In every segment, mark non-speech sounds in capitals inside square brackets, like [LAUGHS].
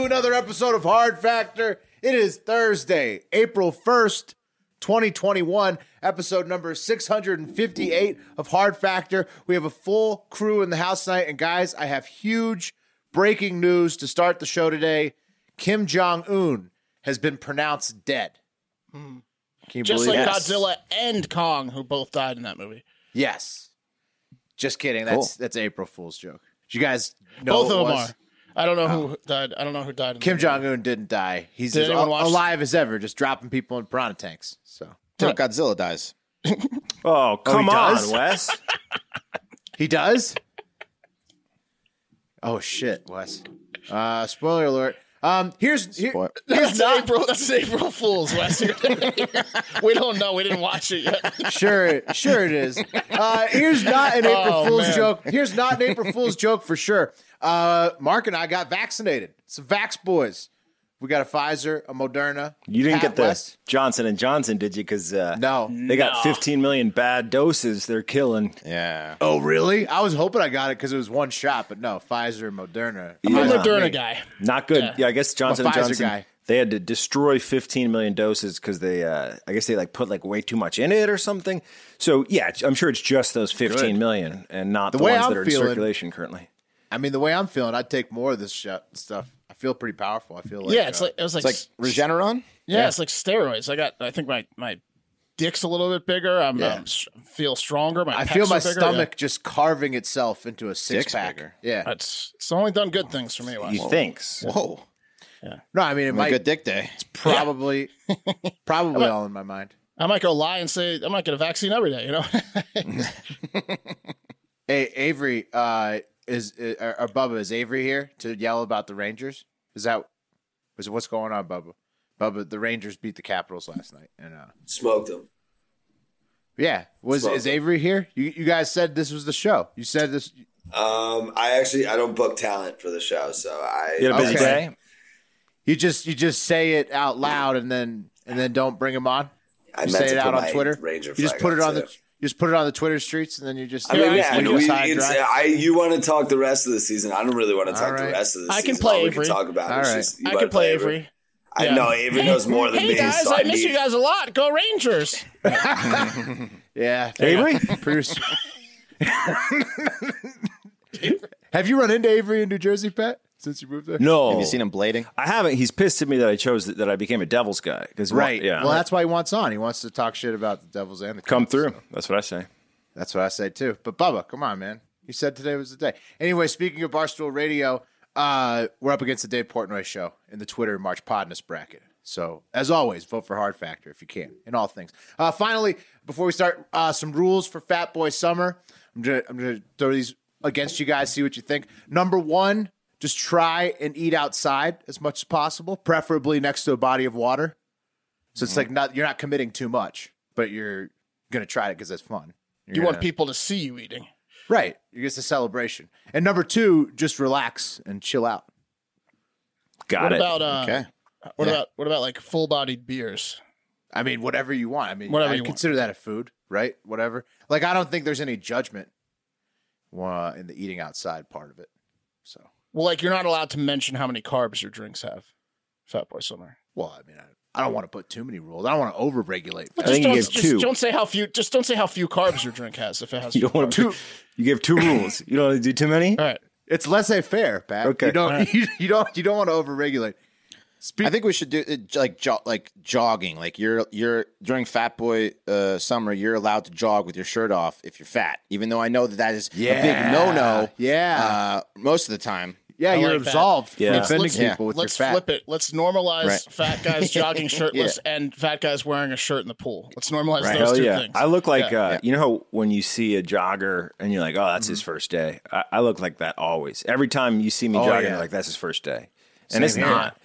To another episode of Hard Factor. It is Thursday, April 1st, 2021, episode number 658 of Hard Factor. We have a full crew in the house tonight. And guys, I have huge breaking news to start the show today. Kim Jong un has been pronounced dead. Hmm. Can you Just believe like that? Godzilla and Kong, who both died in that movie. Yes. Just kidding. That's that's April Fool's joke. Did you guys know both of them was? are. I don't know who died. I don't know who died. In Kim Jong Un didn't die. He's Did as al- alive as ever, just dropping people in piranha tanks. So Till Godzilla dies. [LAUGHS] Oh, come he on, does? Wes. [LAUGHS] he does. Oh shit, Wes. Uh, spoiler alert. Um, here's here, Spoil- That's not April. That's April Fool's. Wes. [LAUGHS] we don't know. We didn't watch it yet. sure, sure it is. Uh, here's not an April Oh, Fool's man. joke. Here's not an April Fool's joke for sure. Uh, Mark and I got vaccinated. Some Vax boys. We got a Pfizer, a Moderna. You didn't Pat get the West. Johnson and Johnson, did you? Because uh, No. they got 15 million bad doses. They're killing. Yeah. Oh, really? I was hoping I got it because it was one shot, but no, Pfizer and Moderna. I'm I'm Yeah. a Not Moderna me. guy. Not good. Yeah. Yeah, I guess Johnson and Johnson. guy. They had to destroy 15 million doses because they, uh, I guess they like put like way too much in it or something. So yeah, I'm sure it's just those 15 million and not the, way ones I'm that are in circulation currently. I mean, the way I'm feeling, I'd take more of this sh- stuff. I feel pretty powerful. I feel like yeah, it's uh, like it was like, It's like Regeneron. yeah, it's like steroids. I got. I think my my dick's a little bit bigger. I'm, Yeah. um, s- feel stronger. My I pecs feel my are bigger, stomach just carving itself into a six Dick's pack. bigger. Yeah. Yeah. It's it's only done good things for me. Wes. You thinks? Whoa. Yeah. No, I mean it My might good dick day. It's probably [LAUGHS] probably all in my mind. I might go lie and say I might get a vaccine every day. You know. [LAUGHS] Hey, Avery, uh, is uh, or Bubba is Avery here to yell about the Rangers? Is that is what's going on, Bubba? Bubba, the Rangers beat the Capitals last night, and uh, Smoked them. yeah, was Well- is Avery here? You you guys said this was the show. You said this. Um, I actually I don't book talent for the show, so I You had a busy Okay. day? You just you just say it out loud and then and then don't bring him on. I You meant say to it put out on my Twitter. Ranger You just put it on the too. You just put it on the Twitter streets and then you just I mean, Yeah, yeah, I we, can- it's. I you want to talk the rest of the season. I don't really want to talk right. the rest of the I season. I can play All we Avery. can talk about All is right. just I can play Avery. I Yeah. know Avery knows more than hey me. guys, so I miss need- you guys a lot. Go Rangers. [LAUGHS] [LAUGHS] yeah. Avery? Produce. [LAUGHS] Have you run into Avery in New Jersey, Pat? Since you moved there? No. Have you seen him blading? I haven't. He's pissed at me that I chose that, that I became a Devils guy. Cause Right. Yeah. Well, that's why he wants on. He wants to talk shit about the Devils and the Come Caps, through. so. That's what I say. That's what I say too. But Bubba, come on, man. You said today was the day. Anyway, speaking of Barstool Radio, uh, we're up against the Dave Portnoy show in the Twitter March Podness bracket. So, as always, vote for Hard Factor if you can in all things. Uh, finally, before we start, uh, some rules for Fat Boy Summer. I'm gonna throw these against you guys, see what you think. Number one, just try and eat outside as much as possible, preferably next to a body of water. So it's like not you're not committing too much, but you're gonna try it because it's fun. You're You want gonna- people to see you eating. Right. It's a celebration. And number two, just relax and chill out. Got What it. about uh, Okay. what Yeah. about what about like full bodied beers? I mean, whatever you want. I mean, Whatever I you want. consider that a food, right? Whatever. Like, I don't think there's any judgment uh, in the eating outside part of it. So, Well, like you're not allowed to mention how many carbs your drinks have. Fat Boy Summer. well, I mean, I, I don't want to put too many rules. I don't want to over regulate. I think you don't, gave just two. don't say how few. Just don't say how few carbs your drink has. If it has [LAUGHS] You don't want to. You give two rules. You don't want to do too many. All right. It's laissez faire, Pat. Okay. You don't, [LAUGHS] you, you don't, you don't want to over regulate. I think we should do it like jo- like jogging. Like you're you're during Fat Boy uh, summer, you're allowed to jog with your shirt off if you're fat. Even though I know that that is a big no no. Yeah. Uh, most of the time. Yeah, I you're like absolved Yeah. Let's- offending let's- people with Let's your fat. flip it. Let's normalize Right. fat guys [LAUGHS] jogging shirtless and fat guys wearing a shirt in the pool. Let's normalize those Hell two yeah! things. I look like Yeah. uh, you know how when you see a jogger and you're like, oh, that's his first day. I, I look like that always. Every time you see me Oh, jogging, yeah. you're like that's his first day, and it's here. not.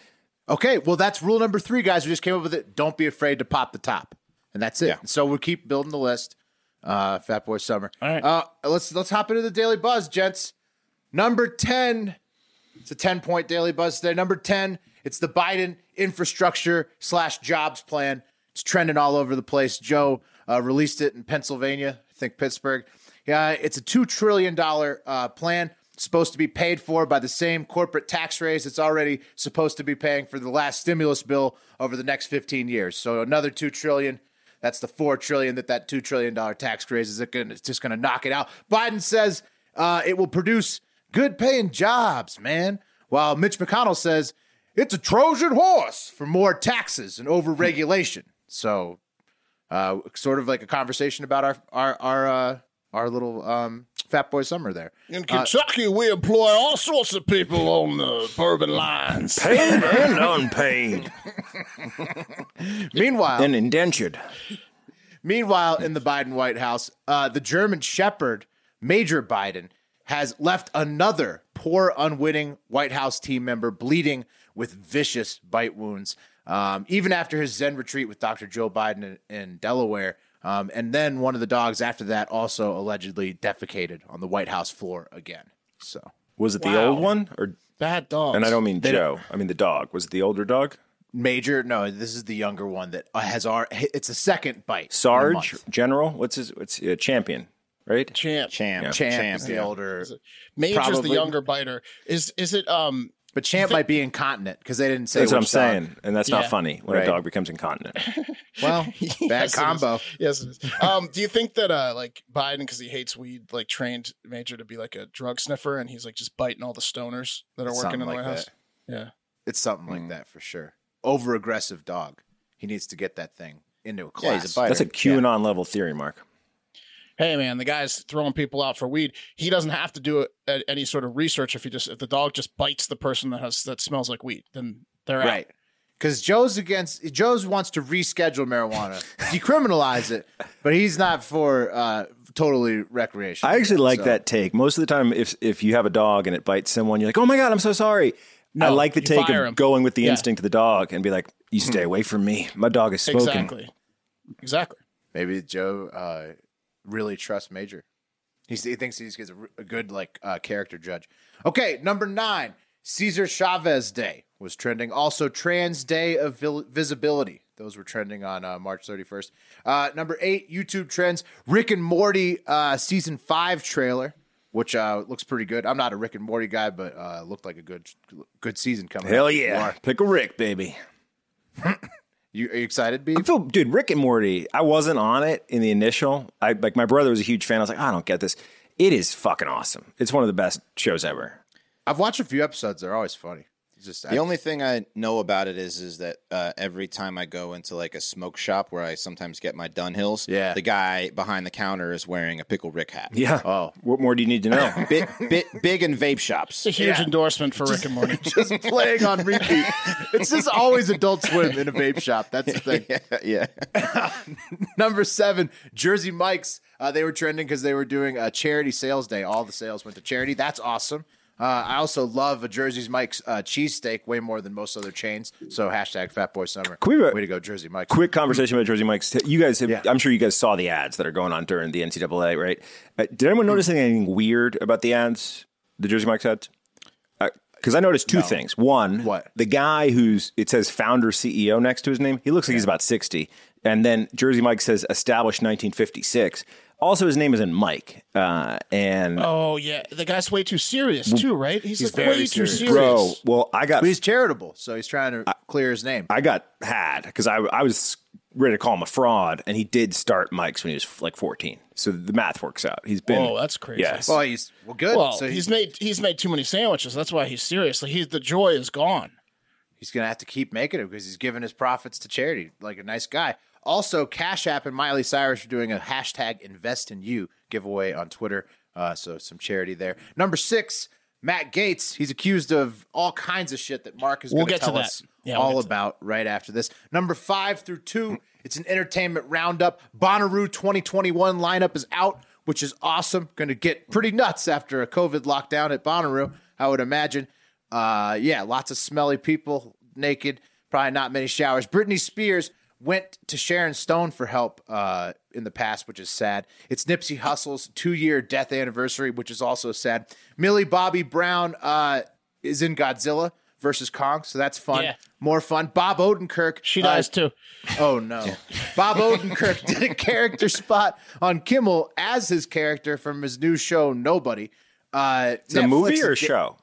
Okay, well, that's rule number three, guys. We just came up with it. Don't be afraid to pop the top, and that's it. Yeah. So we'll keep building the list. Uh, Fat Boy Summer. All right. Uh, let's let's hop into the daily buzz, gents. Number ten. It's a ten point daily buzz today. Number ten. It's the Biden infrastructure slash jobs plan. It's trending all over the place. Joe uh, released it in Pennsylvania. I think Pittsburgh. Yeah, it's a two trillion dollar uh, plan supposed to be paid for by the same corporate tax raise it's already supposed to be paying for the last stimulus bill over the next 15 years. So another 2 trillion. That's the 4 trillion that that 2 trillion dollar tax raise is it gonna, it's just going to knock it out. Biden says uh, it will produce good paying jobs, man. While Mitch McConnell says it's a Trojan horse for more taxes and overregulation. So uh, sort of like a conversation about our our our uh, our little um, fat boy summer there. In Kentucky, we employ all sorts of people on the bourbon lines. Paid and unpaid [LAUGHS] Meanwhile, and indentured. Meanwhile, in the Biden White House, uh, the German Shepherd, Major Biden, has left another poor, unwitting White House team member bleeding with vicious bite wounds. Um, even after his Zen retreat with Dr. Joe Biden in, in Delaware. Um, and then one of the dogs after that also allegedly defecated on the White House floor again. So Was it the old one or? Bad dog? And I don't mean Joe. I mean the dog. Was it the older dog? Major, no, this is the younger one that has our. It's a second bite. Sarge. General. What's his? What's uh, champion? Right. Champ. Champ. Champ, is the yeah. older, Major's Probably. the younger biter. Is is it um but Champ might be incontinent because they didn't say. That's what I'm dog. saying, and that's Yeah. not funny when Right. a dog becomes incontinent. [LAUGHS] Well, bad [LAUGHS] Yes, it is. combo. Yes, it is. Um, do you think that uh, like Biden, because he hates weed, like trained Major to be like a drug sniffer, and he's like just biting all the stoners that are It's working in the like White House? Yeah. It's something like that for sure. Over aggressive dog. He needs to get that thing into a class. Yeah, he's a biter. That's a QAnon level theory, Mark. Hey man, the guy's throwing people out for weed. He doesn't have to do a, any sort of research if he just if the dog just bites the person that has that smells like weed, then they're. Right. Because Joe's against Joe's wants to reschedule marijuana, [LAUGHS] decriminalize it, but he's not for uh, totally recreational. I actually like So- that take. Most of the time, if if you have a dog and it bites someone, you're like, "Oh my god, I'm so sorry." I like the take of him. going with the Yeah. instinct of the dog and be like, "You stay away from me. My dog is spoken." Exactly. Exactly. Maybe Joe uh, really trusts Major. He's, he thinks he's a, a good like uh, character judge. Okay, number nine, Cesar Chavez Day was trending. Also, Trans Day of Vil- Visibility. Those were trending on uh, March 31st. Uh, number eight, YouTube trends. Rick and Morty uh, season five trailer, which uh, looks pretty good. I'm not a Rick and Morty guy, but uh, looked like a good good season coming. Hell up. Yeah, pick a Rick, baby. [LAUGHS] You, are you excited, B? I feel, dude, Rick and Morty. I wasn't on it in the initial. I like my brother was a huge fan. I was like, I don't get this. It is fucking awesome. It's one of the best shows ever. I've watched a few episodes. They're always funny. It's just The only thing I know about it is is that uh, every time I go into like a smoke shop where I sometimes get my Dunhills, Yeah. the guy behind the counter is wearing a pickle Rick hat. Yeah. Oh. what more do you need to know? [LAUGHS] Bit, bit, big in vape shops. It's a huge Yeah. endorsement for Rick and Morty. [LAUGHS] just playing on repeat. It's just always Adult Swim in a vape shop. That's the thing. [LAUGHS] yeah. Number seven, Jersey Mike's. Uh, they were trending because they were doing a charity sales day. All the sales went to charity. That's awesome. Uh, I also love a Jersey Mike's uh, cheesesteak way more than most other chains. So hashtag Fat Boy Summer. Uh, way to go, Jersey Mike's. Quick conversation about Jersey Mike's. You guys, have, Yeah. I'm sure you guys saw the ads that are going on during the NCAA, right? Uh, did anyone notice anything weird about the ads, the Jersey Mike's ads? Because I noticed two things. One, What? the guy who's it says founder CEO next to his name, he looks like he's about sixty, and then Jersey Mike says established 1956. Also, his name isn't Mike, uh, and Oh yeah, the guy's way too serious too, right? He's, like very way too serious. serious. bro, well, I got But he's charitable, so he's trying to clear his name. I got had because I, I was ready to call him a fraud, and he did start Mike's when he was like 14. So the math works out. He's been. oh, that's crazy. Yes. well, he's well good. Well, so he's made he's made too many sandwiches. That's why he's serious. Like he's the joy is gone. he's gonna have to keep making it because he's giving his profits to charity like a nice guy. Also, Cash App and Miley Cyrus are doing a hashtag Invest in You giveaway on Twitter. Uh, so some charity there. Number six, Matt Gaetz, he's accused of all kinds of shit that Mark is We'll going to tell us Yeah, we'll all to about right after this. Number five through two, it's an entertainment roundup. Bonnaroo 2021 lineup is out, which is awesome. Going to get pretty nuts after a COVID lockdown at Bonnaroo, I would imagine. Uh, yeah, lots of smelly people naked, probably not many showers. Britney Spears went to Sharon Stone for help uh, in the past, which is sad. It's Nipsey Hussle's two year death anniversary, which is also sad. Millie Bobby Brown uh, is in Godzilla versus Kong, so that's fun. Yeah. More fun. Bob Odenkirk. She uh, dies too. Oh no. Bob [LAUGHS] Odenkirk did a character spot on Kimmel as his character from his new show Nobody. Uh, It's a movie or a show?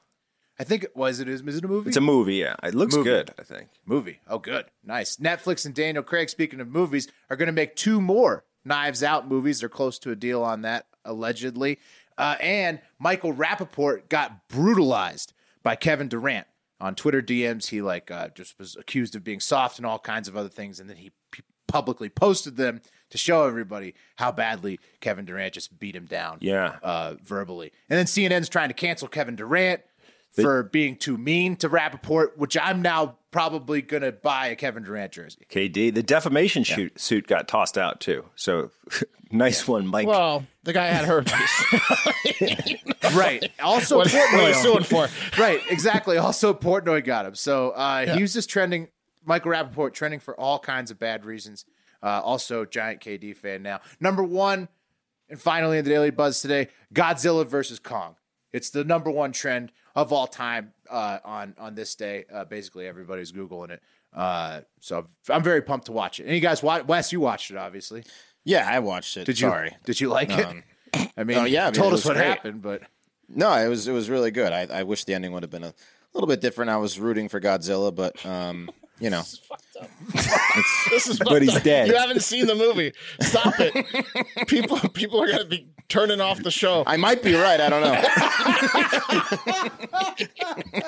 I think it was it is is it a movie? It's a movie. Yeah, it looks Movie. good. I think. movie. Oh good. Nice. Netflix and Daniel Craig speaking of movies are going to make two more Knives Out movies. They're close to a deal on that allegedly. Uh, and Michael Rappaport got brutalized by Kevin Durant on Twitter DMs. He like uh, just was accused of being soft and all kinds of other things, and then he p- publicly posted them to show everybody how badly Kevin Durant just beat him down. Yeah. uh, verbally. And then CNN's trying to cancel Kevin Durant for being too mean to Rappaport, which I'm now probably gonna buy a Kevin Durant jersey. KD. The defamation shoot, suit got tossed out too. So [LAUGHS] nice one, Mike. Well, the guy had herpes. [LAUGHS] Right. Also, what, what Portnoy. suing for? right, exactly. Also, Portnoy got him. So uh, he was just trending, Michael Rappaport trending for all kinds of bad reasons. Uh, also, giant KD fan now. Number one, and finally in the Daily Buzz today, Godzilla versus Kong. It's the number one trend of all time uh, on on this day. Uh, basically, everybody's googling it. Uh, so I'm very pumped to watch it. And you guys, watch, Wes, you watched it, obviously. Yeah, I watched it. Did you? Sorry. Did you like it? [LAUGHS] I mean, oh, yeah, I mean, told us what great. happened, but No, it was it was really good. I, I wish the ending would have been a little bit different. I was rooting for Godzilla, but um, you know, [LAUGHS] [LAUGHS] This is But he's up. dead. You haven't seen the movie. Stop it. [LAUGHS] People people are gonna be turning off the show. I might be right. I don't know. [LAUGHS]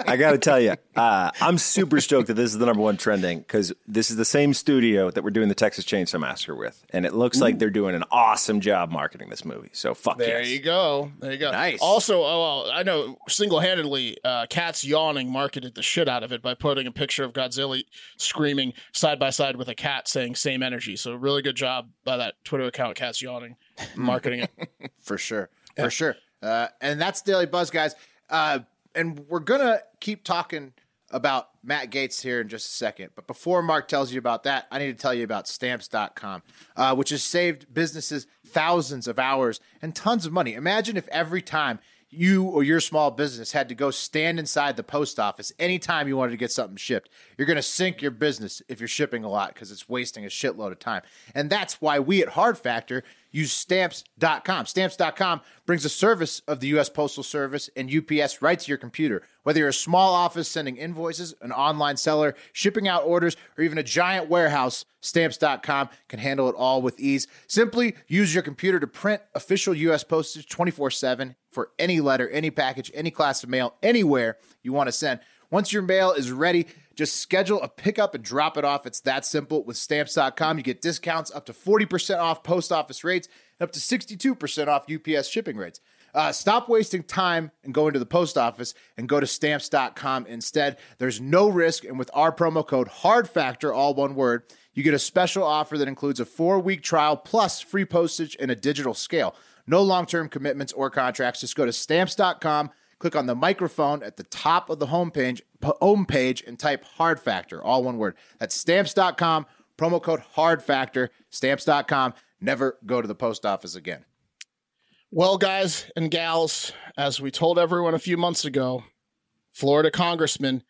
I got to tell you, uh, I'm super stoked that this is the number one trending because this is the same studio that we're doing the Texas Chainsaw Massacre with, and it looks like they're doing an awesome job marketing this movie. So fuck this. There yes. you go. There you go. Nice. Also, oh, well, I know single handedly, uh, Cats Yawning marketed the shit out of it by putting a picture of Godzilla screaming side by side with a cat saying same energy. So, really good job by that Twitter account, Cats Yawning, [LAUGHS] marketing it. for sure, for sure. Uh, and that's Daily Buzz, guys. Uh, and we're gonna keep talking about Matt Gaetz here in just a second. But before Mark tells you about that, I need to tell you about Stamps.com, uh, which has saved businesses thousands of hours and tons of money. Imagine if every time you or your small business had to go stand inside the post office anytime you wanted to get something shipped. You're going to sink your business if you're shipping a lot because it's wasting a shitload of time. And that's why we at Hard Factor use stamps.com. Stamps.com brings a service of the U.S. Postal Service and UPS right to your computer. Whether you're a small office sending invoices, an online seller, shipping out orders, or even a giant warehouse, stamps.com can handle it all with ease. Simply use your computer to print official U.S. postage 24 7 for any letter, any package, any class of mail, anywhere you want to send. Once your mail is ready, just schedule a pickup and drop it off. It's that simple. With stamps.com, you get discounts up to 40% off post office rates and up to 62% off UPS shipping rates. Uh, stop wasting time and go into the post office and go to stamps.com instead. There's no risk. And with our promo code HARDFACTOR, all one word, you get a special offer that includes a four week trial plus free postage and a digital scale. No long term commitments or contracts. Just go to stamps.com, click on the microphone at the top of the homepage, homepage and type hard factor, all one word. That's stamps.com, promo code hard factor, stamps.com. Never go to the post office again. Well, guys and gals, as we told everyone a few months ago, Florida Congressman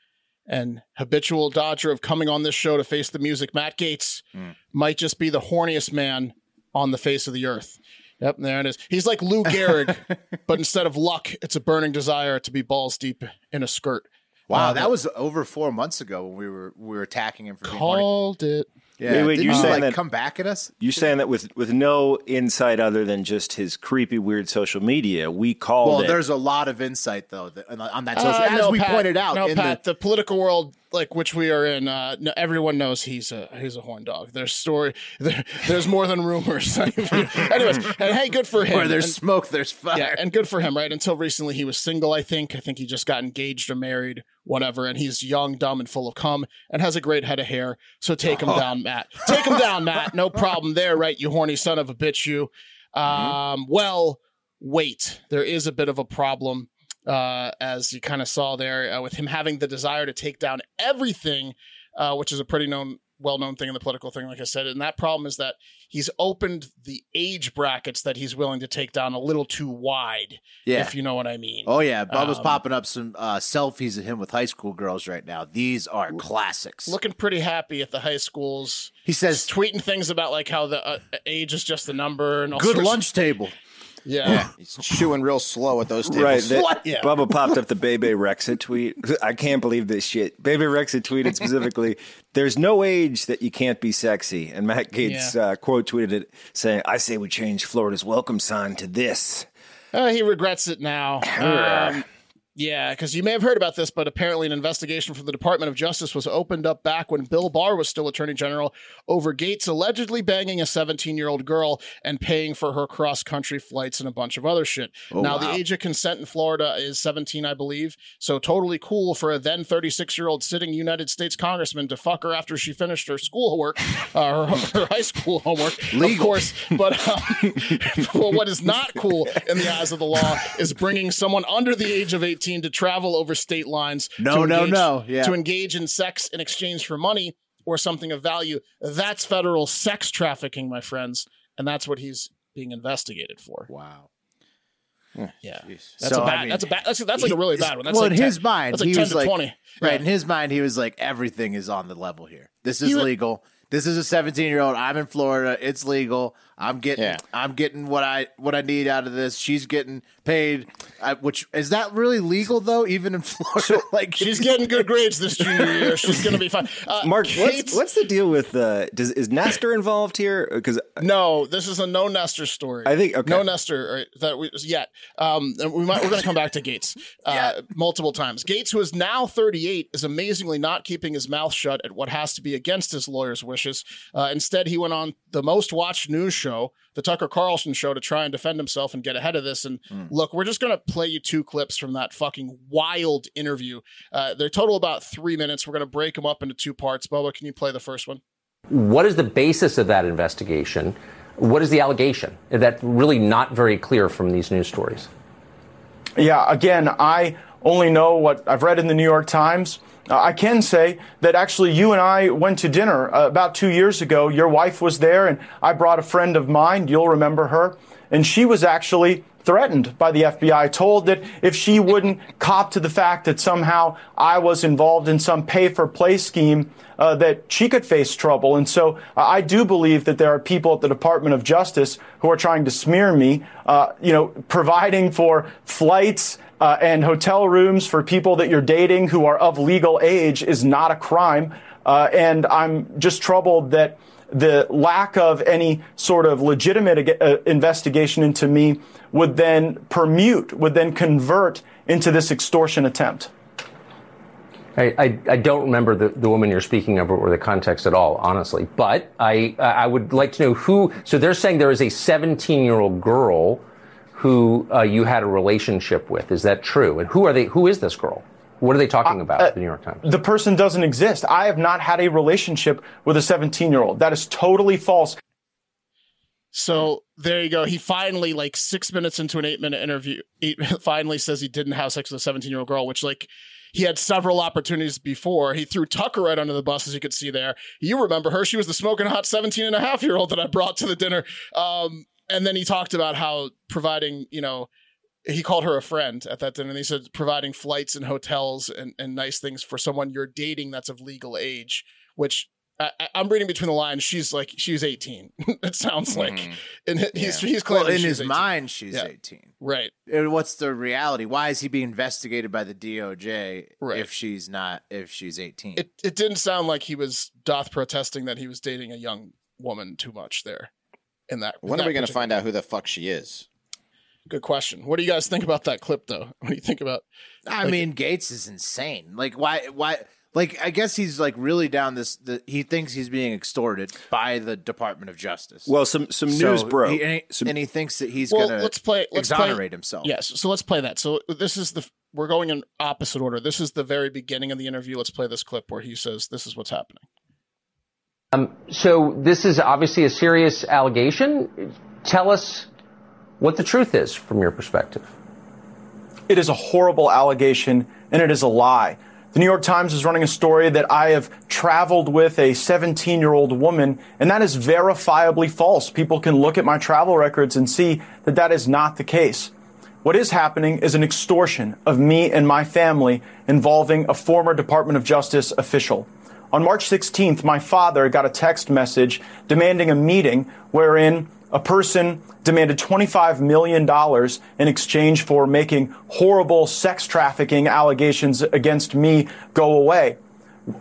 and habitual dodger of coming on this show to face the music, Matt Gaetz, hmm. might just be the horniest man on the face of the earth. Yep, there it is. He's like Lou Gehrig, [LAUGHS] but instead of luck, it's a burning desire to be balls deep in a skirt. Wow, Uh, that was over four months ago when we were we were attacking him for being horny. Called it. Yeah, Wait, wait, you're saying like that- come back at us? You're saying that with with no insight other than just his creepy, weird social media, we called Well, it. there's a lot of insight though that, on- on that social. Uh, as no, we Pat, pointed out no, in Pat, the, political world like which we are in, uh, no, everyone knows he's a he's a horn dog. There's story. There, there's more than rumors. [LAUGHS] Anyways, and hey, good for him. Where there's And- smoke, there's fire. yeah, and good for him, right? Until recently, he was single. I think. I think he just got engaged or married, whatever. And he's young, dumb, and full of cum, and has a great head of hair. So take him down, Matt. Take him down, Matt. No problem there, right? You horny son of a bitch, you. Um, well, wait. There is a bit of a problem, uh, as you kind of saw there, uh, with him having the desire to take down everything, uh, which is a pretty known. Well-known thing in the political thing, like I said, and that problem is that he's opened the age brackets that he's willing to take down a little too wide yeah. if you know what I mean. Oh yeah, Bubba's Um, popping up some uh, selfies of him with high school girls right now. These are classics. Looking pretty happy at the high schools, he says, tweeting things about like how the uh, age is just a number and all "Good sorts- lunch table." Yeah. He's chewing real slow at those tables. Right. that- What? Yeah. Bubba popped up the Bebe Rexha tweet. I can't believe this shit. Bebe Rexha tweeted [LAUGHS] specifically, "There's no age that you can't be sexy." And Matt Gaetz Yeah. uh, quote tweeted it, saying, "I say we change Florida's welcome sign to this." Uh, he regrets it now. Um, yeah, because you may have heard about this, but apparently an investigation from the Department of Justice was opened up back when Bill Barr was still Attorney General over Gaetz allegedly banging a 17 year old girl and paying for her cross country flights and a bunch of other shit. now, the age of consent in Florida is 17, I believe. So totally cool for a then 36 year old sitting United States congressman to fuck her after she finished her schoolwork, uh, her, [LAUGHS] her high school homework, of Legal. course. But um, [LAUGHS] [LAUGHS] well, what is not cool in the eyes of the law is bringing someone under the age of 18 to travel over state lines. No, to no, engage- no. Yeah. To engage in sex in exchange for money or something of value. That's federal sex trafficking, my friends. And that's what he's being investigated for. Wow. Yeah. Jeez. That's So, a I bad. mean, that's a bad. That's, that's like a really bad one. That's well, like in 10 his mind, like he 10 was to like, 20. right. Yeah. In his mind, he was like, everything is on the level here. This is He wa- legal. This is a 17 year old. I'm in Florida. It's legal. I'm getting. Yeah. I'm getting what I what I need out of this. She's getting paid. I, which is that really legal though? Even in [LAUGHS] Florida, [LAUGHS] like She's getting good grades this junior year. [LAUGHS] She's going to be fine. Uh, Mark, Kate's- what's, what's the deal with uh, does is Nestor involved here? Because No, this is a no Nestor story. I think- okay. no Nestor uh, that we yet. Um, we might we're going to come back to Gaetz uh, multiple times. Gaetz, who is now 38, is amazingly not keeping his mouth shut at what has to be against his lawyer's wishes. Uh, instead, he went on the most watched news show, the Tucker Carlson show, to try and defend himself and get ahead of this. And look, we're just going to play you two clips from that fucking wild interview. Uh, they're total about three minutes. We're going to break them up into two parts. Bubba, can you play the first one? What is the basis of that investigation? What is the allegation? That's really not very clear from these news stories. Yeah, again, I only know what I've read in the New York Times. Uh, I can say that actually you and I went to dinner uh, about two years ago. Your wife was there, and I brought a friend of mine. You'll remember her. And she was actually threatened by the FBI, told that if she wouldn't cop to the fact that somehow I was involved in some pay for play scheme, uh, that she could face trouble. And so uh, I do believe that there are people at the Department of Justice who are trying to smear me, uh, you know, providing for flights uh, and hotel rooms for people that you're dating who are of legal age is not a crime. Uh, and I'm just troubled that the lack of any sort of legitimate uh, investigation into me would then permute, would then convert into this extortion attempt. I, I, I don't remember the, the woman you're speaking of or the context at all, honestly. But I I would like to know who. So they're saying there is a 17 year old girl who uh, you had a relationship with. Is that true? And who are they? Who is this girl? What are they talking about? uh, the New York Times. The person doesn't exist. I have not had a relationship with a 17 year old. That is totally false. So there you go. He finally, like six minutes into an eight minute interview, eight, [LAUGHS] finally says he didn't have sex with a 17 year old girl, which, like, he had several opportunities before. He threw Tucker right under the bus, as you could see there. You remember her. She was the smoking hot 17 and a half year old that I brought to the dinner. Um, and then he talked about how providing, you know, he called her a friend at that dinner. And he said providing flights and hotels and, and nice things for someone you're dating that's of legal age, which I, I- I'm reading between the lines. She's like, she's 18. [LAUGHS] it sounds mm-hmm. like. And he- he's, he's well, claiming in she's his 18. mind, she's Yeah. 18. Right. And what's the reality? Why is he being investigated by the DOJ Right. if she's not if she's 18? It, it didn't sound like he was doth protesting that he was dating a young woman too much there. In that, When that are we going to find out who the fuck she is? Good question. What do you guys think about that clip, though? [LAUGHS] What do you think about? I mean, Gaetz is insane. Like, why? Why? Like I guess he's like really down this. The, he thinks he's being extorted by the Department of Justice. Well, some some So news broke. he- and, he, Some- and he thinks that he's Well, gonna let's play. Let's exonerate play, himself. Yes. So let's play that. So this is the. We're going in opposite order. This is the very beginning of the interview. Let's play this clip where he says, "This is what's happening." Um, So this is obviously a serious allegation. Tell us what the truth is from your perspective. It is a horrible allegation and it is a lie. The New York Times is running a story that I have traveled with a 17 year old woman, and that is verifiably false. People can look at my travel records and see that that is not the case. What is happening is an extortion of me and my family involving a former Department of Justice official. On March 16th, my father got a text message demanding a meeting wherein a person demanded $25 million in exchange for making horrible sex trafficking allegations against me go away.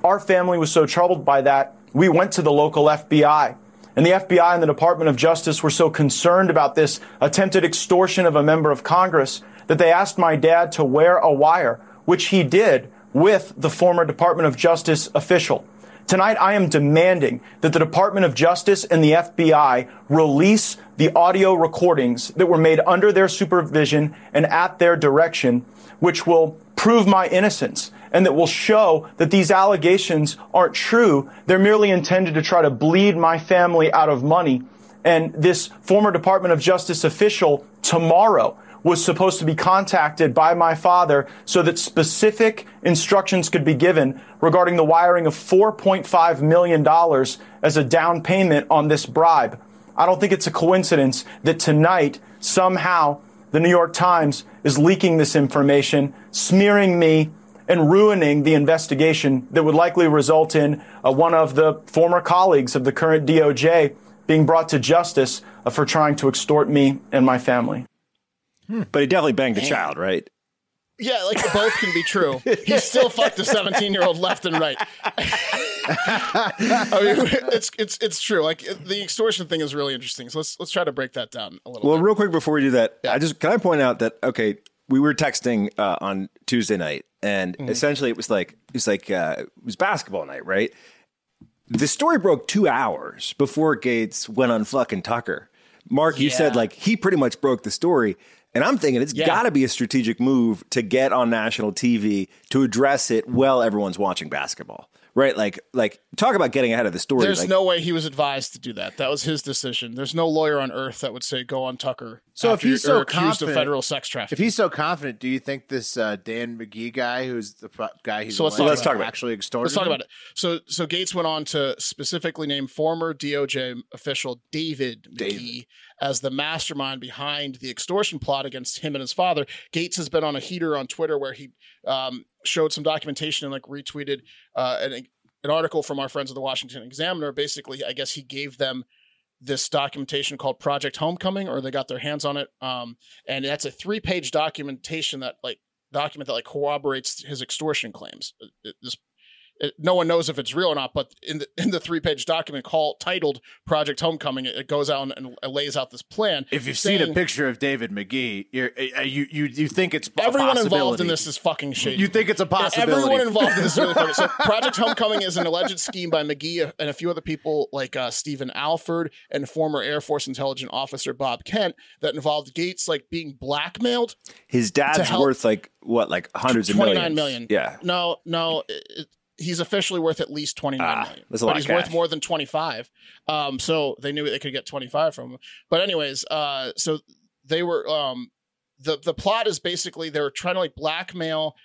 Our family was so troubled by that, we went to the local FBI. And the FBI and the Department of Justice were so concerned about this attempted extortion of a member of Congress that they asked my dad to wear a wire, which he did with the former Department of Justice official. Tonight, I am demanding that the Department of Justice and the FBI release the audio recordings that were made under their supervision and at their direction, which will prove my innocence and that will show that these allegations aren't true. They're merely intended to try to bleed my family out of money. And this former Department of Justice official tomorrow was supposed to be contacted by my father so that specific instructions could be given regarding the wiring of $4.5 million as a down payment on this bribe. I don't think it's a coincidence that tonight, somehow, the New York Times is leaking this information, smearing me, and ruining the investigation that would likely result in uh, one of the former colleagues of the current DOJ being brought to justice uh, for trying to extort me and my family. But he definitely banged a child, right? Yeah, like both can be true. [LAUGHS] He still fucked a 17 year old left and right. I mean, it's it's it's true. Like the extortion thing is really interesting. So let's let's try to break that down a little. Well, bit. real quick before we do that, I just can I point out that okay, we were texting uh, on Tuesday night, and Mm-hmm. essentially it was like it was like uh, it was basketball night, right? The story broke two hours before Gaetz went on fucking Tucker. Mark, you said like he pretty much broke the story. And I'm thinking it's Yeah. got to be a strategic move to get on national TV to address it while everyone's watching basketball, right? Like, like talk about getting ahead of the story. There's like, no way he was advised to do that. That was his decision. There's no lawyer on earth that would say go on Tucker. So if he's so accused of federal sex trafficking, If he's so confident, do you think this uh, Dan McGee guy, who's the pro- guy he's So let's alleged talk about actually extorted, Let's talk him? about it. So, so Gaetz went on to specifically name former DOJ official David McGee as the mastermind behind the extortion plot against him and his father. Gaetz has been on a heater on Twitter where he um, showed some documentation and like retweeted uh, an, an article from our friends at the Washington Examiner. Basically, I guess he gave them this documentation called Project Homecoming, or they got their hands on it. Um, and that's a three-page documentation that like document that like corroborates his extortion claims. It- this it, no one knows if it's real or not, but in the in the three page document called titled Project Homecoming, it, it goes out and, and lays out this plan. If you've seen a picture of David McGee, you're, uh, you you you think it's everyone involved in this is fucking shady. You think it's a Yeah, possibility? Everyone involved in this is really funny. [LAUGHS] So, Project Homecoming is an alleged scheme by McGee and a few other people like uh, Stephen Alford and former Air Force intelligence officer Bob Kent that involved Gaetz like being blackmailed. his dad's worth like what, like hundreds of Twenty millions. nine million. Yeah. No, no. it- he's officially worth at least twenty nine Ah, million, that's a but he's worth more than 25 um so they knew they could get 25 from him. But anyways uh so they were um the the plot is basically they were trying to like blackmail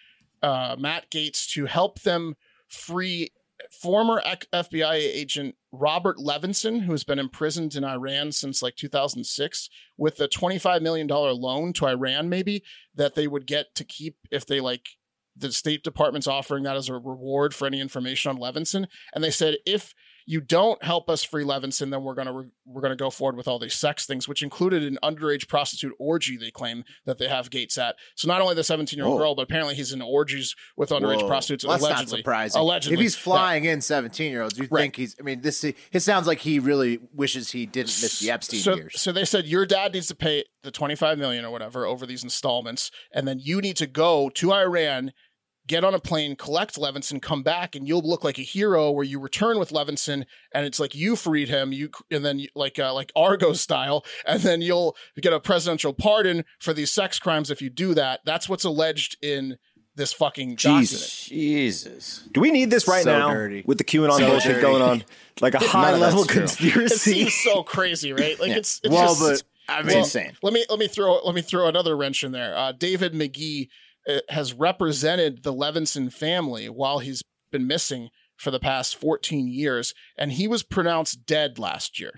uh matt gaetz to help them free former fbi agent robert levinson who has been imprisoned in iran since like 2006 with a 25 million dollar loan to iran maybe that they would get to keep if they like the State Department's offering that as a reward for any information on Levinson, and they said if you don't help us free Levinson, then we're gonna re- we're gonna go forward with all these sex things, which included an underage prostitute orgy. They claim that they have Gaetz at. So not only the 17 year old girl, but apparently he's in orgies with underage Whoa. prostitutes. Well, that's allegedly, not surprising. Allegedly, if he's Yeah. flying in seventeen year olds, you Right. think he's? I mean, this it sounds like he really wishes he didn't miss the Epstein so, years. So they said your dad needs to pay the 25 million or whatever over these installments, and then you need to go to Iran, get on a plane, collect Levinson, come back, and you'll look like a hero where you return with Levinson, and it's like you freed him, you and then you, like uh, like Argo [LAUGHS] style, and then you'll get a presidential pardon for these sex crimes if you do that. That's what's alleged in this fucking document. Jesus. Do we need this right So now dirty. with the QAnon So bullshit dirty. going on? [LAUGHS] Like a high level conspiracy. It seems so crazy, right? Like [LAUGHS] it's, it's well, just, but I It's mean, insane. let me let me throw let me throw another wrench in there. Uh, David McGee Uh, has represented the Levinson family while he's been missing for the past 14 years, and he was pronounced dead last year.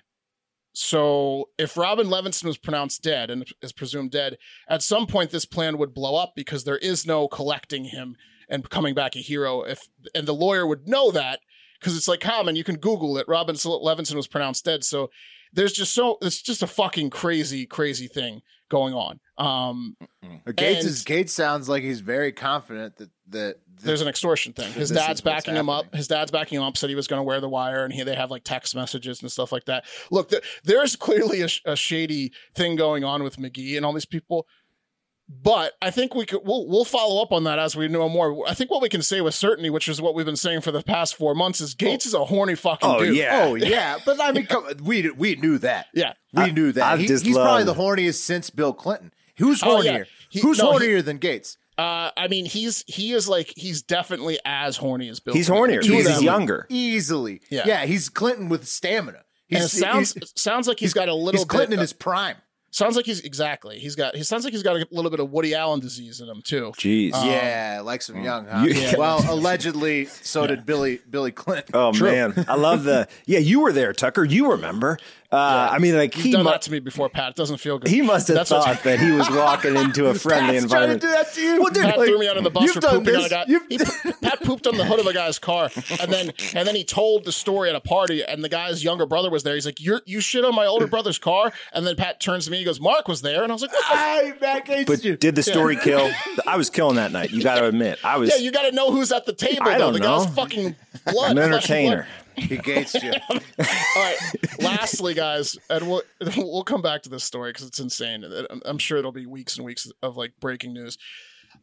So if Robin Levinson was pronounced dead and is presumed dead, at some point this plan would blow up because there is no collecting him and coming back a hero. If and the lawyer would know that because it's like common. You can Google it. Robin Levinson was pronounced dead. So there's just so it's just a fucking crazy, crazy thing going on. Um, Gaetz is Gaetz sounds like he's very confident that that, that there's an extortion thing. His dad's backing him up. His dad's backing him up. Said he was going to wear the wire, and he, they have like text messages and stuff like that. Look, th- there's clearly a, a shady thing going on with McGee and all these people. But I think we could we'll we'll follow up on that as we know more. I think what we can say with certainty, which is what we've been saying for the past four months, is Gaetz is a horny fucking Oh, dude. yeah. Oh yeah, but I mean, come, we we knew that. Yeah. we I- knew that. I He- just he's probably the horniest since Bill Clinton. Who's Oh, hornier? yeah. He- Who's no, he- hornier than Gaetz? Uh, I mean, he's he is like he's definitely as horny as Bill. He's Clinton. hornier Two he's younger. Easily. Yeah. yeah. He's Clinton with stamina. And He's, it sounds he's, sounds like he's got a little he's Clinton bit, in his prime. Sounds like he's exactly he's got he sounds like he's got a little bit of Woody Allen disease in him too. Jeez. Um, yeah, like some mm. young. Huh? You- [LAUGHS] Well, allegedly, so did Billy Billy Clinton. Oh man, I love the. Yeah, you were there, Tucker. You remember? Uh, I mean, like He's he done mu- that to me before, Pat. It doesn't feel good. he must have That's thought that he was [LAUGHS] walking into a friendly Pat's trying to environment. do that to you. Well, dude, Pat like, threw me under the bus you've for done pooping on a this. guy. He, Pat pooped on the hood of a guy's car, and then and then he told the story at a party, and the guy's younger brother was there. He's like, "You you shit on my older brother's car," and then Pat turns to me, he goes, "Mark was there," and I was like, "What the I Matt Gaetz But you. did the story kill? [LAUGHS] I was killing that night. You got to admit, I was Yeah, you got to know who's at the table. I though. don't the know. guy's fucking blood. an flesh and entertainer. He Gaetz you. [LAUGHS] All right. Lastly, guys, and we'll [LAUGHS] we'll come back to this story because it's insane. I'm sure it'll be weeks and weeks of like breaking news.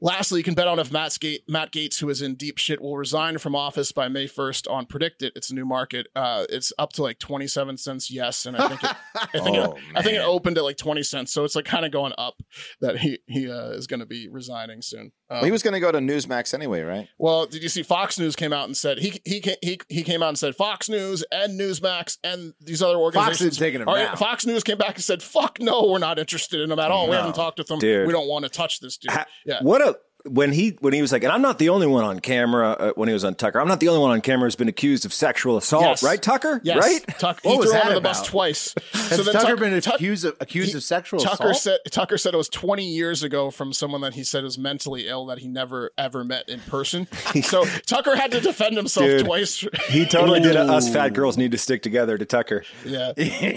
Lastly, you can bet on if Matt, Ga- Matt Gaetz, who is in deep shit, will resign from office by May 1st on PredictIt. It's a new market. Uh, it's up to like 27 cents, yes, and I think it, I think Oh, it, I think it opened at like 20 cents, so it's like kind of going up that he he uh, is going to be resigning soon. Um, Well, he was going to go to Newsmax anyway, right? well, did you see Fox News came out and said he he he he came out and said Fox News and Newsmax and these other organizations isn't taking him are- Fox News came back and said, "Fuck no, we're not interested in him at all. We haven't talked with him. Dude. We don't want to touch this dude." Ha- yeah, What a when he when he was like, and I'm not the only one on camera uh, when he was on Tucker. I'm not the only one on camera who's been accused of sexual assault, Yes. right, Tucker? yes, Right? Tuck, What he was threw him that the bus twice. [LAUGHS] Has then Tucker Tuck- been Tuck- accused of accused he- of sexual Tucker assault? said Tucker said it was 20 years ago from someone that he said was mentally ill that he never ever met in person. [LAUGHS] so Tucker had to defend himself Dude. twice. He totally did a us fat girls need to stick together to Tucker. yeah, [LAUGHS] he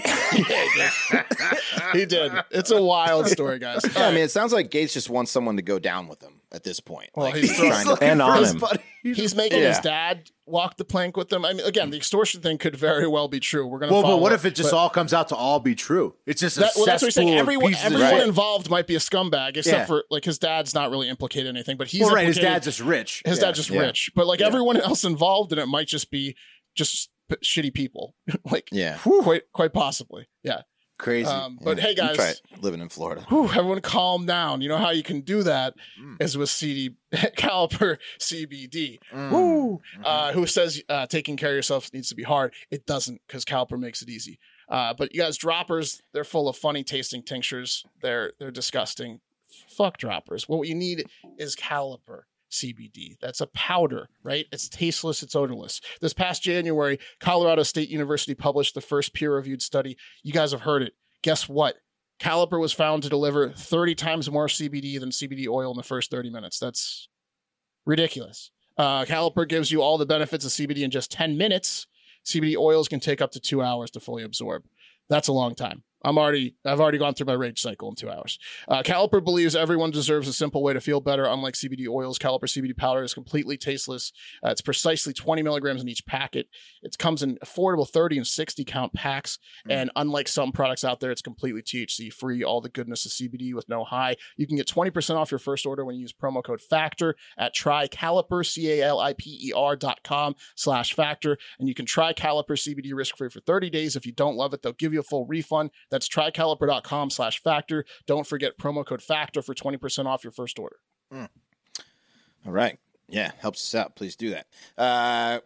did. It's a wild story, guys. Yeah, I mean, it sounds like Gaetz just wants someone to go down with him at this point. Well, like, he's he's, trying to. And on him. [LAUGHS] He's making Yeah. his dad walk the plank with them. I mean, again, the extortion thing could very well be true. We're gonna. Well, but what up, if it just but all comes out to all be true? It's just a That, well, that's what he's saying. Everyone, pieces everyone shit. involved might be a scumbag, except Yeah. for like his dad's not really implicated in anything, but he's Well, right. His dad's just rich. his Yeah. dad's just Yeah. rich. But like everyone else involved in it might just be just shitty people. [LAUGHS] like Yeah. quite quite possibly. Yeah. Crazy. Um, but hey, guys, try it, living in Florida. whew, everyone calm down. You know how you can do that is with CD [LAUGHS] Caliper CBD. Woo! Uh, who says uh, taking care of yourself needs to be hard? It doesn't because Caliper makes it easy. Uh, but you guys, droppers, they're full of funny tasting tinctures. They're they're disgusting. Fuck droppers. What you need is Caliper. CBD. That's a powder, right? It's tasteless, it's odorless. This past January, Colorado State University published the first peer reviewed study. You guys have heard it. Guess what? Caliper was found to deliver 30 times more CBD than CBD oil in the first 30 minutes. That's ridiculous. Uh, Caliper gives you all the benefits of CBD in just 10 minutes. CBD oils can take up to two hours to fully absorb. That's a long time. I'm already, I've already gone through my rage cycle in two hours. Uh, Caliper believes everyone deserves a simple way to feel better. Unlike CBD oils, Caliper CBD powder is completely tasteless. Uh, it's precisely 20 milligrams in each packet. It comes in affordable 30 and 60 count packs. And unlike some products out there, it's completely THC free. All the goodness of CBD with no high. You can get 20% off your first order when you use promo code FACTOR at trycaliper, C-A-L-I-P-E-R dot com slash factor. And you can try Caliper CBD risk free for 30 days. If you don't love it, they'll give you a full refund. That's trycaliper.com slash factor. Don't forget promo code factor for 20% off your first order. All right. Yeah, helps us out. Please do that. Uh,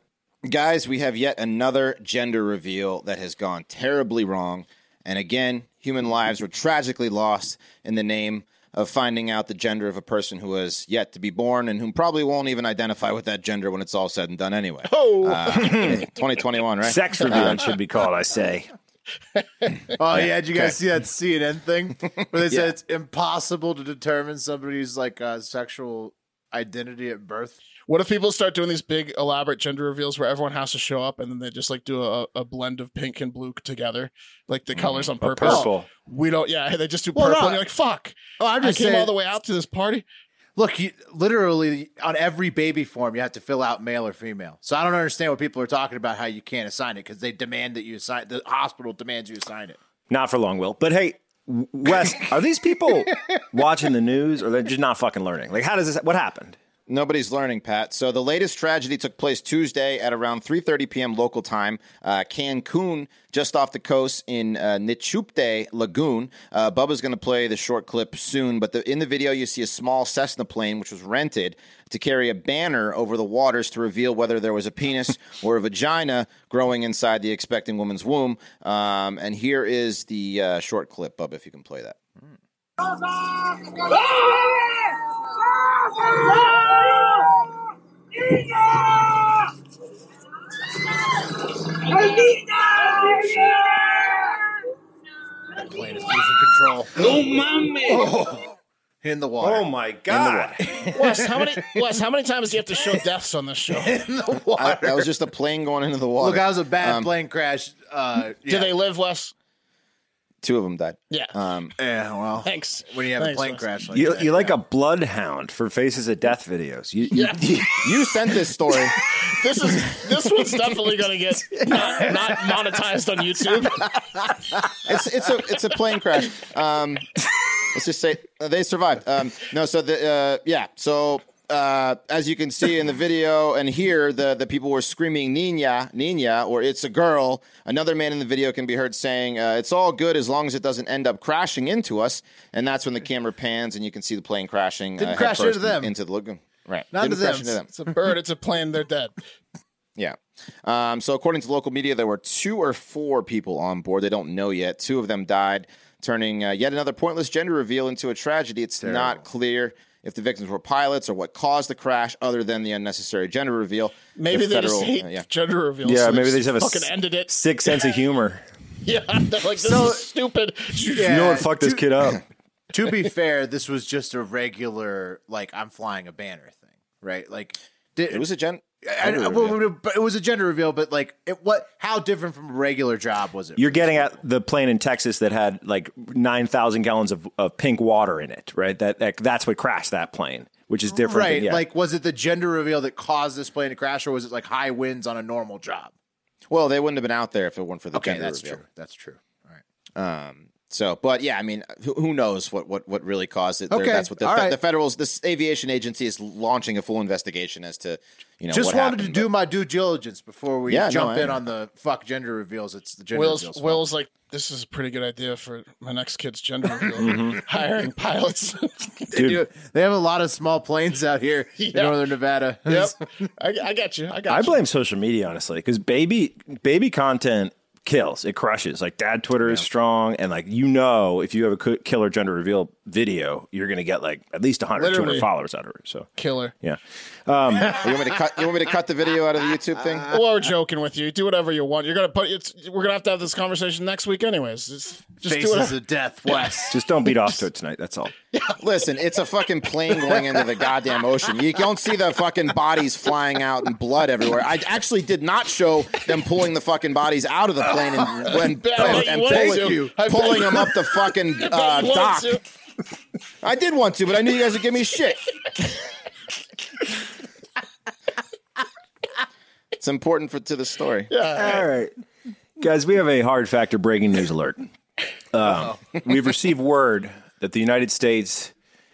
guys, we have yet another gender reveal that has gone terribly wrong. And again, human lives were tragically lost in the name of finding out the gender of a person who has yet to be born and who probably won't even identify with that gender when it's all said and done anyway. Oh, Uh, 2021, right? Sex reveal it should be called, I say. Oh yeah, did you guys see that CNN thing where they [LAUGHS] Yeah. said it's impossible to determine somebody's like uh, sexual identity at birth? what if people start doing these big elaborate gender reveals where everyone has to show up and then they just like do a, a blend of pink and blue together, like the colors on Or purpose? purple. We don't, yeah, they just do Well, purple. no. and you're like, fuck. Oh, I'm I just came saying. all the way out to this party. Look, you, literally on every baby form, you have to fill out male or female. So I don't understand what people are talking about. How you can't assign it because they demand that you assign. The hospital demands you assign it. Not for long, Will. But hey, Wes, are these people [LAUGHS] watching the news or they're just not fucking learning? Like, how does this? What happened? Nobody's learning, Pat. So the latest tragedy took place Tuesday at around 3:30 p.m. local time, uh, Cancun, just off the coast in uh, Nichupte Lagoon. Uh, Bubba's going to play the short clip soon, but the, in the video you see a small Cessna plane which was rented to carry a banner over the waters to reveal whether there was a penis [LAUGHS] or a vagina growing inside the expecting woman's womb. Um, and here is the uh, short clip, Bubba, if you can play that. That plane is [LAUGHS] losing control. Oh, in the water. Oh my god! [LAUGHS] Wes, how many Wes, how many times do you have to show deaths on this show? [LAUGHS] in the I- water. that was just a plane going into the water. Look, that was a bad Um, plane crash. Uh, Do yeah. they live, Wes? Two of them died. Yeah. Um, Yeah, well, Thanks. when you have Thanks, a plane Wes. crash like You, that, you're like yeah. a bloodhound for Faces of Death videos. You, you- Yeah. you [LAUGHS] sent this story. [LAUGHS] This is this one's definitely gonna get not, not monetized on YouTube. [LAUGHS] It's it's a it's a plane crash. Um, let's just say uh, they survived. Um, no, so the uh, yeah, so. Uh, as you can see in the video and here, the, the people were screaming "Nina, Nina," or "It's a girl." Another man in the video can be heard saying, uh, "It's all good as long as it doesn't end up crashing into us." And that's when the camera pans and you can see the plane crashing. Didn't uh, crash into them. into the lagoon. Right, Not Didn't to them. into them. It's a bird. It's a plane. They're dead. [LAUGHS] Yeah. Um, so, according to local media, there were two or four people on board. They don't know yet. Two of them died, turning uh, yet another pointless gender reveal into a tragedy. It's not clear if the victims were pilots or what caused the crash, other than the unnecessary gender reveal. Maybe The they just federal- hate uh, yeah. gender reveals. yeah, so maybe they just have a fucking s- ended it. sick sense of humor. [LAUGHS] Yeah, they're like this So- is stupid. Yeah, you know what? Fuck this kid up. [LAUGHS] to be fair, this was just a regular like I'm flying a banner thing, right? Like did, It was a gen. I, gender I- reveal. well, but it was a gender reveal, but like it what how different from a regular job was it? You're getting at the plane in Texas that had like nine thousand gallons of, of pink water in it, right? That, that that's what crashed that plane, which is different. right? Than, yeah. Like was it the gender reveal that caused this plane to crash, or was it like high winds on a normal job? well, they wouldn't have been out there if it weren't for the Okay, gender that's reveal. true. That's true. All right. Um, so, but yeah, I mean, who, who knows what, what, what really caused it? There- Okay, That's what the, all fe- right. the federals, this aviation agency is launching a full investigation as to, you know, Just what wanted happened, to do my due diligence before we Yeah, jump I- in on the fuck gender reveals. It's the gender Will's reveals. Will's like this is a pretty good idea for my next kid's gender [LAUGHS] reveal. Mm-hmm. Hiring pilots. [LAUGHS] they, do, they have a lot of small planes out here Yeah. in northern Nevada. yep, [LAUGHS] I, I got you. I got I you. blame social media honestly because baby baby content kills. It crushes. Like dad Twitter is strong, and like you know, if you have a killer gender reveal video, you're going to get like at least 100, Literally. 200 followers out of her. So Killer. yeah, You want me to cut? You want me to cut the video out of the YouTube thing? [LAUGHS] Well, we're joking with you. Do whatever you want. You're gonna put. It's, we're gonna have to have this conversation next week, anyways. Just, just do Faces whatever. of death, Wes. [LAUGHS] just don't beat off to it tonight. That's all. [LAUGHS] Listen, it's a fucking plane going into the goddamn ocean. You don't see the fucking bodies flying out and blood everywhere. I actually did not show them pulling the fucking bodies out of the plane and, and, bet- I bet and, and pulling, to. Pulling them up the fucking uh, You wanted dock. To. I did want to, but I knew you guys would give me shit. it's important for to the story. All right. Guys, we have a hard factor breaking news alert. Um, we've received word that the United States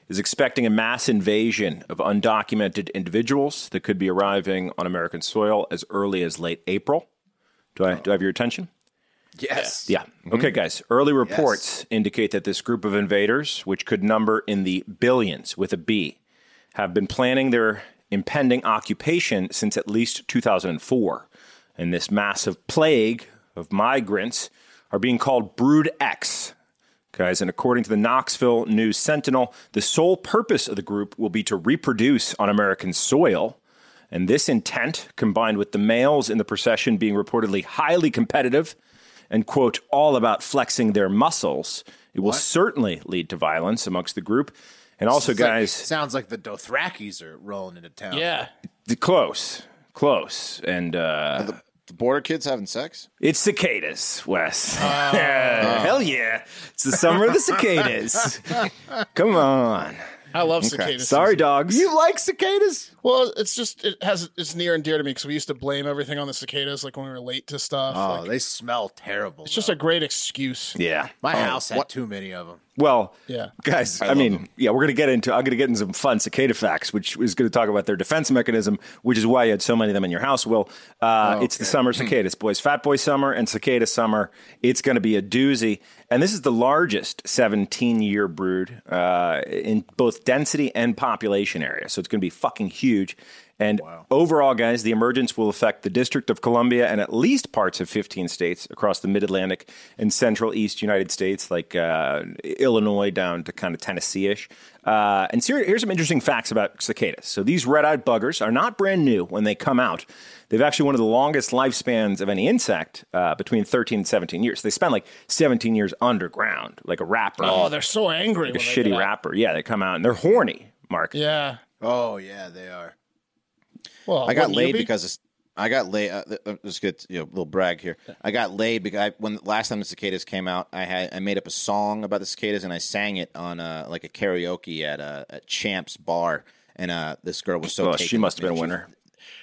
is expecting a mass invasion of undocumented individuals that could be arriving on American soil as early as late April. Do I, do I have your attention? Yes. Yeah. Mm-hmm. Okay, guys. Early reports indicate that this group of invaders, which could number in the billions with a B, have been planning their impending occupation since at least 2004. And this massive plague of migrants are being called Brood X. Guys, and according to the Knoxville News Sentinel, the sole purpose of the group will be to reproduce on American soil. And this intent, combined with the males in the procession being reportedly highly competitive and, quote, all about flexing their muscles, it will certainly lead to violence amongst the group. And also, It's like- guys, sounds like the Dothrakis are rolling into town. Yeah. close, close. And uh, The, the border kids having sex? it's cicadas, Wes. [LAUGHS] Hell yeah. It's the summer of the cicadas. [LAUGHS] Come on. I love cicadas. Sorry, dogs. You like cicadas? Well, it's just it has it's near and dear to me because we used to blame everything on the cicadas, like when we were late to stuff. Oh, like, they smell terrible. it's just a great excuse. yeah. My oh, house had too many of them. Well, Yeah. guys. I, love mean, them. yeah, we're gonna get into. I'm gonna get into some fun cicada facts, which is gonna talk about their defense mechanism, which is why you had so many of them in your house. Will uh, it's the summer cicadas, boys. Fat boy summer and cicada summer. It's gonna be a doozy, and this is the largest 17 year brood uh, in both density and population area. So it's gonna be fucking huge. And overall, guys, the emergence will affect the District of Columbia and at least parts of 15 states across the Mid Atlantic and Central East United States, like uh, Illinois down to kind of Tennessee ish. Uh, and here- here's some interesting facts about cicadas. So these red eyed buggers are not brand new when they come out. They've actually one of the longest lifespans of any insect, uh, between 13 and 17 years. They spend like 17 years underground, like a rapper, Oh, they're so angry. like a they shitty get out. rapper. Yeah, they come out and they're horny, Mark. Yeah. Oh yeah, they are. Well, I got laid be? because it's, I got laid. Uh, uh, let's get you know, a little brag here. I got laid because I, when last time the cicadas came out, I had I made up a song about the cicadas and I sang it on uh, like a karaoke at uh, at Champs Bar. And uh, this girl was so Well, taken she must have been a me, she- winner.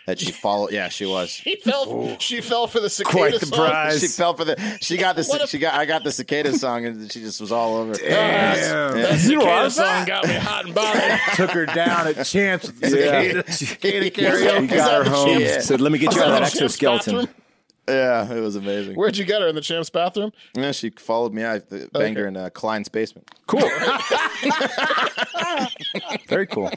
That she followed. Yeah, she was. She fell. She fell for the cicada Quite the song. prize. She fell for the. She got the. What a- She got. I got the cicada song, and she just was all over. That You cicada are song got me hot and bothered. [LAUGHS] Took her down at Champs with the Yeah. cicada, cicada We karaoke. got her home. the Said, "Let me get you out of that Champs exoskeleton." Bathroom? Yeah, it was amazing. Where'd you get her in the champ's bathroom? Yeah, she followed me. I banged Okay. her in uh, Klein's basement. Cool. [LAUGHS] Very cool.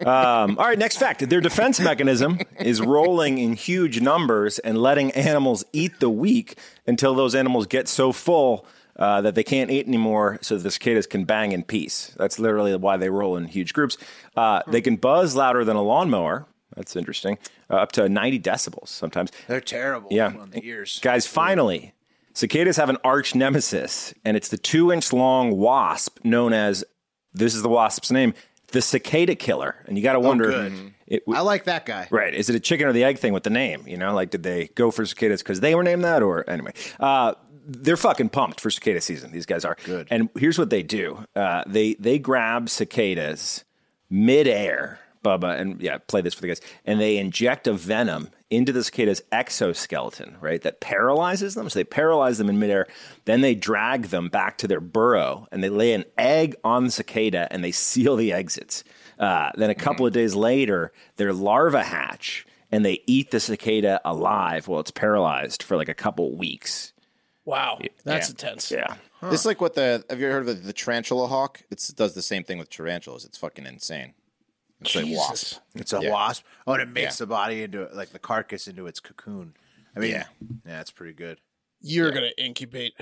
Um, all right, next fact. Their defense mechanism is rolling in huge numbers and letting animals eat the weak until those animals get so full uh, that they can't eat anymore so the cicadas can bang in peace. That's literally why they roll in huge groups. Uh, they can buzz louder than a lawnmower. That's interesting. Uh, up to 90 decibels sometimes. They're terrible. Yeah. on the ears. Guys, finally, cicadas have an arch nemesis, and it's the two inch long wasp known as this is the wasp's name, the cicada killer. And you got to wonder, good. it, I like that guy. right? Is it a chicken or the egg thing with the name? You know, like did they go for cicadas because they were named that, or anyway? Uh, they're fucking pumped for cicada season. These guys are Good. And here's what they do: uh, they they grab cicadas midair, Bubba, and yeah, play this for the guys, and they inject a venom into the cicada's exoskeleton, right? That paralyzes them. So they paralyze them in midair. Then they drag them back to their burrow, and they lay an egg on the cicada, and they seal the exits. Uh, then a couple of days later, their larvae hatch, and they eat the cicada alive while it's paralyzed for like a couple weeks. Wow, that's Yeah. intense. Yeah. This is like what the. Have you ever heard of the, the tarantula hawk? It does the same thing with tarantulas. It's fucking insane. It's like Jesus. wasp. It's a Yeah. wasp. Oh, and it makes Yeah. the body into like the carcass into its cocoon. I mean, Yeah. yeah, that's pretty good. You're gonna incubate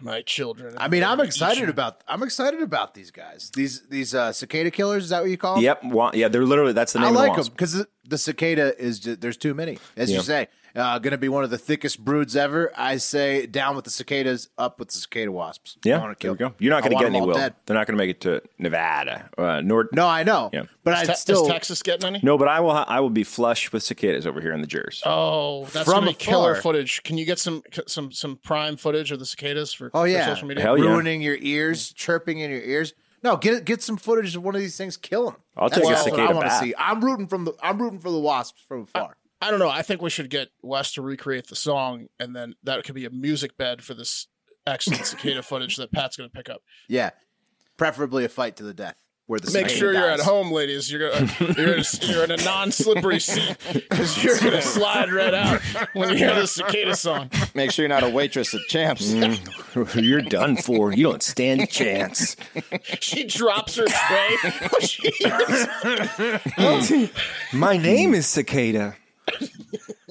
my children. I mean, I'm excited about I'm excited about these guys. These these uh, cicada killers. Is that what you call them? Yep. Wa- yeah, they're literally that's the name I of like the them because the cicada is just, there's too many, as you say. Uh, going to be one of the thickest broods ever. I say down with the cicadas, up with the cicada wasps. Yeah, wanna there we go. You're not going to get any. all Will dead. they're not going to make it to Nevada, uh, Nord. No, I know, Yeah. but Is, I Te- still is Texas getting any? No, but I will. Ha- I will be flush with cicadas over here in the Jers. Oh, that's From gonna be killer afar. footage. Can you get some some some prime footage of the cicadas for, Oh for yeah, social media? Hell yeah. ruining your ears, chirping in your ears. No, get get some footage of one of these things. Kill them. I'll take a what I want to see. I'm rooting from the. I'm rooting for the wasps from afar. I don't know. I think we should get Wes to recreate the song, and then that could be a music bed for this excellent [LAUGHS] cicada footage that Pat's going to pick up. yeah, preferably a fight to the death. Where the Make cicada sure you're at home, ladies. You're gonna, you're, in a, you're in a non-slippery seat because you're going to slide right out when you hear the cicada song. Make sure you're not a waitress at Champs. Mm. [LAUGHS] You're done for. You don't stand a chance. She drops her tray. when [LAUGHS] My name is Cicada.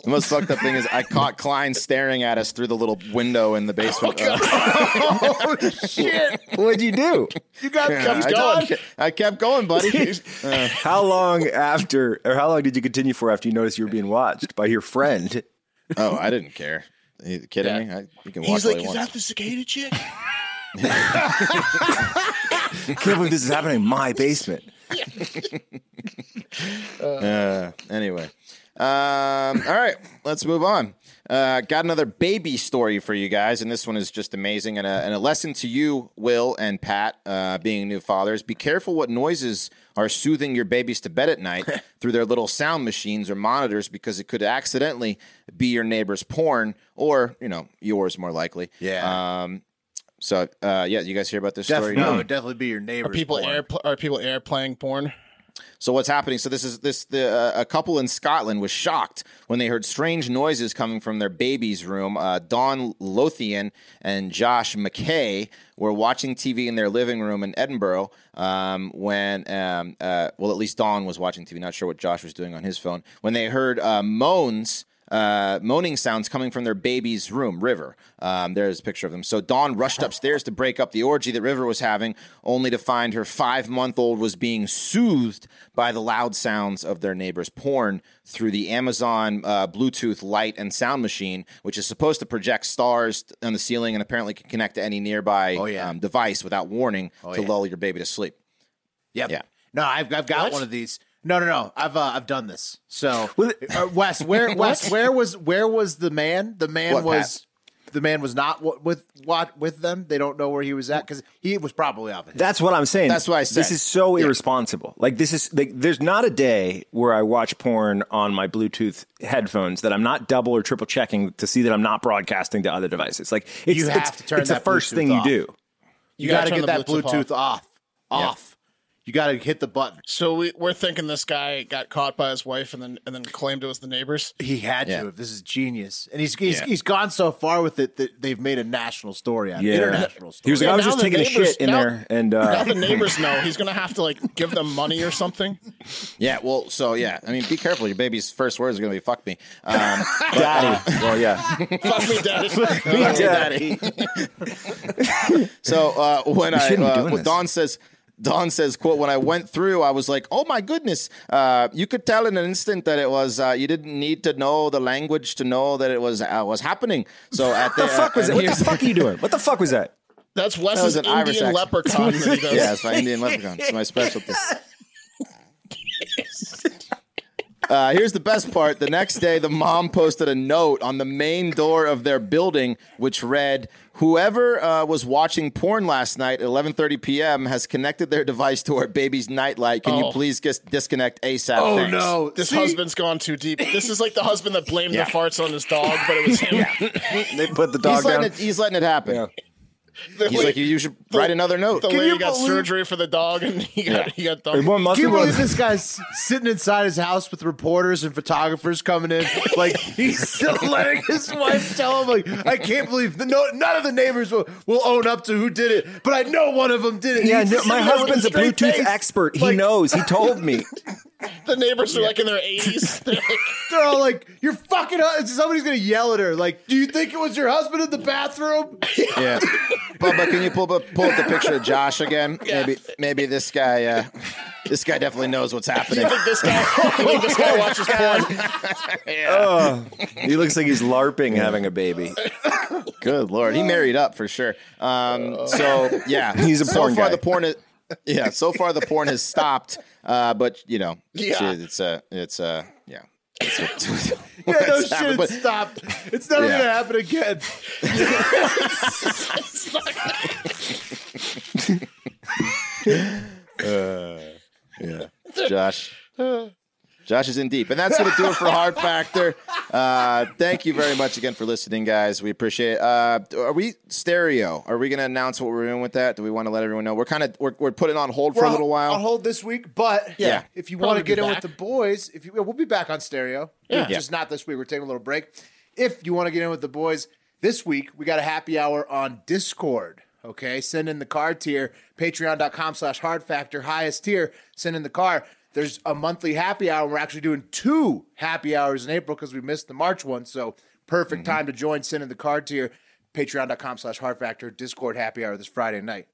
The most fucked up thing is I caught Klein staring at us through the little window in the basement. Uh, oh [LAUGHS] [LAUGHS] shit! What'd you do? You got I, kept going. going. I kept going, buddy. [LAUGHS] How long after, or how long did you continue for after you noticed you were being watched by your friend? oh, I didn't care. Are you kidding me? I, you can watch He's all like, you "Is want. that the cicada chick?" I can't believe this is happening in my basement. Uh, anyway, um, all right, let's move on. Uh, got another baby story for you guys, and this one is just amazing and a, and a lesson to you, Will and Pat, uh, being new fathers. Be careful what noises are soothing your babies to bed at night [LAUGHS] through their little sound machines or monitors, because it could accidentally be your neighbor's porn or you know yours more likely. Yeah. Um, so uh, yeah, you guys hear about this Definitely, story? no, it'd definitely be your Are people porn. air are people air playing porn? So what's happening? So this is this the uh, a couple in Scotland was shocked when they heard strange noises coming from their baby's room. Uh, Dawn Lothian and Josh McKay were watching TV in their living room in Edinburgh um, when, um, uh, well, at least Dawn was watching TV. Not sure what Josh was doing on his phone when they heard uh, moans uh, moaning sounds coming from their baby's room, River. Um, there's a picture of them. So Dawn rushed upstairs to break up the orgy that River was having, only to find her five month old was being soothed by the loud sounds of their neighbor's porn through the Amazon uh, Bluetooth light and sound machine, which is supposed to project stars on the ceiling and apparently can connect to any nearby Oh, yeah. um, device without warning to yeah. lull your baby to sleep. Yep. Yeah. No, I've I've got What? one of these. No, no, no. I've uh, I've done this. So, [LAUGHS] uh, Wes, where [LAUGHS] Wes, where was where was the man? The man What, was the man was not w- with what with them. They don't know where he was at because he was probably off. Of his. That's what I'm saying. That's what I This is so irresponsible. Like this is like there's not a day where I watch porn on my Bluetooth headphones that I'm not double or triple checking to see that I'm not broadcasting to other devices. Like it's, You have it's, to turn it's the first Bluetooth thing off. you do. you, gotta got to get that Bluetooth Bluetooth off. Off. You got to hit the button. So we, we're thinking this guy got caught by his wife and then and then claimed it was the neighbors. He had Yeah. to. If this is genius, and he's he's, Yeah. he's gone so far with it that they've made a national story out of it. Yeah. International He was story. like, I was just the taking a shit in now- there, and now uh, the neighbors know he's gonna have to like give them money or something. [LAUGHS] Yeah, well, so yeah, I mean, be careful. Your baby's first words are going to be "fuck me." Um, [LAUGHS] daddy. well, yeah, Fuck me, daddy. [LAUGHS] daddy. So uh, when I shouldn't uh, when this. Dawn says Dawn says quote when I went through I was like oh my goodness uh, you could tell in an instant that it was uh, you didn't need to know the language to know that it was uh, was happening so [LAUGHS] at What the fuck was it? What the fuck are you doing? What the fuck was that? That's was Wes's an Irish Indian accent. leprechaun that he does. [LAUGHS] yeah it's my Indian leprechaun it's my specialty [LAUGHS] Uh, here's the best part. The next day, the mom posted a note on the main door of their building, which read, "Whoever uh, was watching porn last night at 11:30 p.m. has connected their device to our baby's nightlight. Can you Oh. please just disconnect ASAP?" Oh Thanks." no! This See? husband's gone too deep. This is like the husband that blamed Yeah. the farts on his dog, but it was him. [LAUGHS] They put the dog He's letting down. it. He's letting it happen. The He's la- like, you, you should write another note. The Can lady you got believe- surgery for the dog, and he got he got It done. must Can you one believe of this guy's sitting inside his house with reporters and photographers coming in? Like [LAUGHS] he's still letting his wife tell him, like, I can't believe the, no, none of the neighbors will, will own up to who did it, but I know one of them did it. Yeah, He's no, just my there with husband's a straight Bluetooth face. expert. He Like, knows. He told me. [LAUGHS] [LAUGHS] The neighbors are like in their 80s. [LAUGHS] They're like, They're all like, "You're fucking." hu-" Somebody's gonna yell at her. Like, do you think it was your husband in the bathroom? [LAUGHS] Yeah. Bubba, can you pull up, pull up the picture of Josh again? Maybe maybe this guy uh, this guy definitely knows what's happening. you think this guy, think this guy watches porn? Oh, he looks like he's LARPing having a baby. Good lord, he married up for sure. Um, so yeah, He's a so porn far guy. the porn is yeah. So far the porn has stopped, uh, but you know, Yeah. it's uh, it's uh, yeah. It's, it's, [LAUGHS] Yeah, no shit. happened, but- stopped. It's never Yeah. gonna happen again. [LAUGHS] Yeah, Josh. [LAUGHS] Josh is in deep, and that's going to do it for Hard Factor. Uh, thank you very much again for listening, guys. We appreciate. it. Uh, are we stereo? Are we going to announce what we're doing with that? Do we want to let everyone know? We're kind of we're, we're putting on hold for a little while. on hold this week, but Yeah. if you want to get in with the boys, if you we'll be back on stereo, Yeah. just not this week. We're taking a little break. If you want to get in with the boys this week, we got a happy hour on Discord. Okay, send in the card tier, patreon.com slash hard factor, highest tier, send in the car. There's a monthly happy hour. We're actually doing two happy hours in April because we missed the March one. So perfect time to join, send in the card tier, patreon.com slash hard factor, Discord happy hour this Friday night.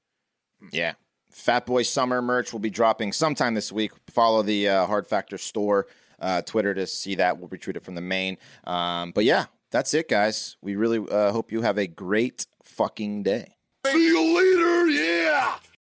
Yeah. Fat Boy Summer merch will be dropping sometime this week. Follow the uh, Hard Factor store uh, Twitter to see that. We'll retweet it from the main. Um, but yeah, that's it, guys. We really uh, hope you have a great fucking day. See you later.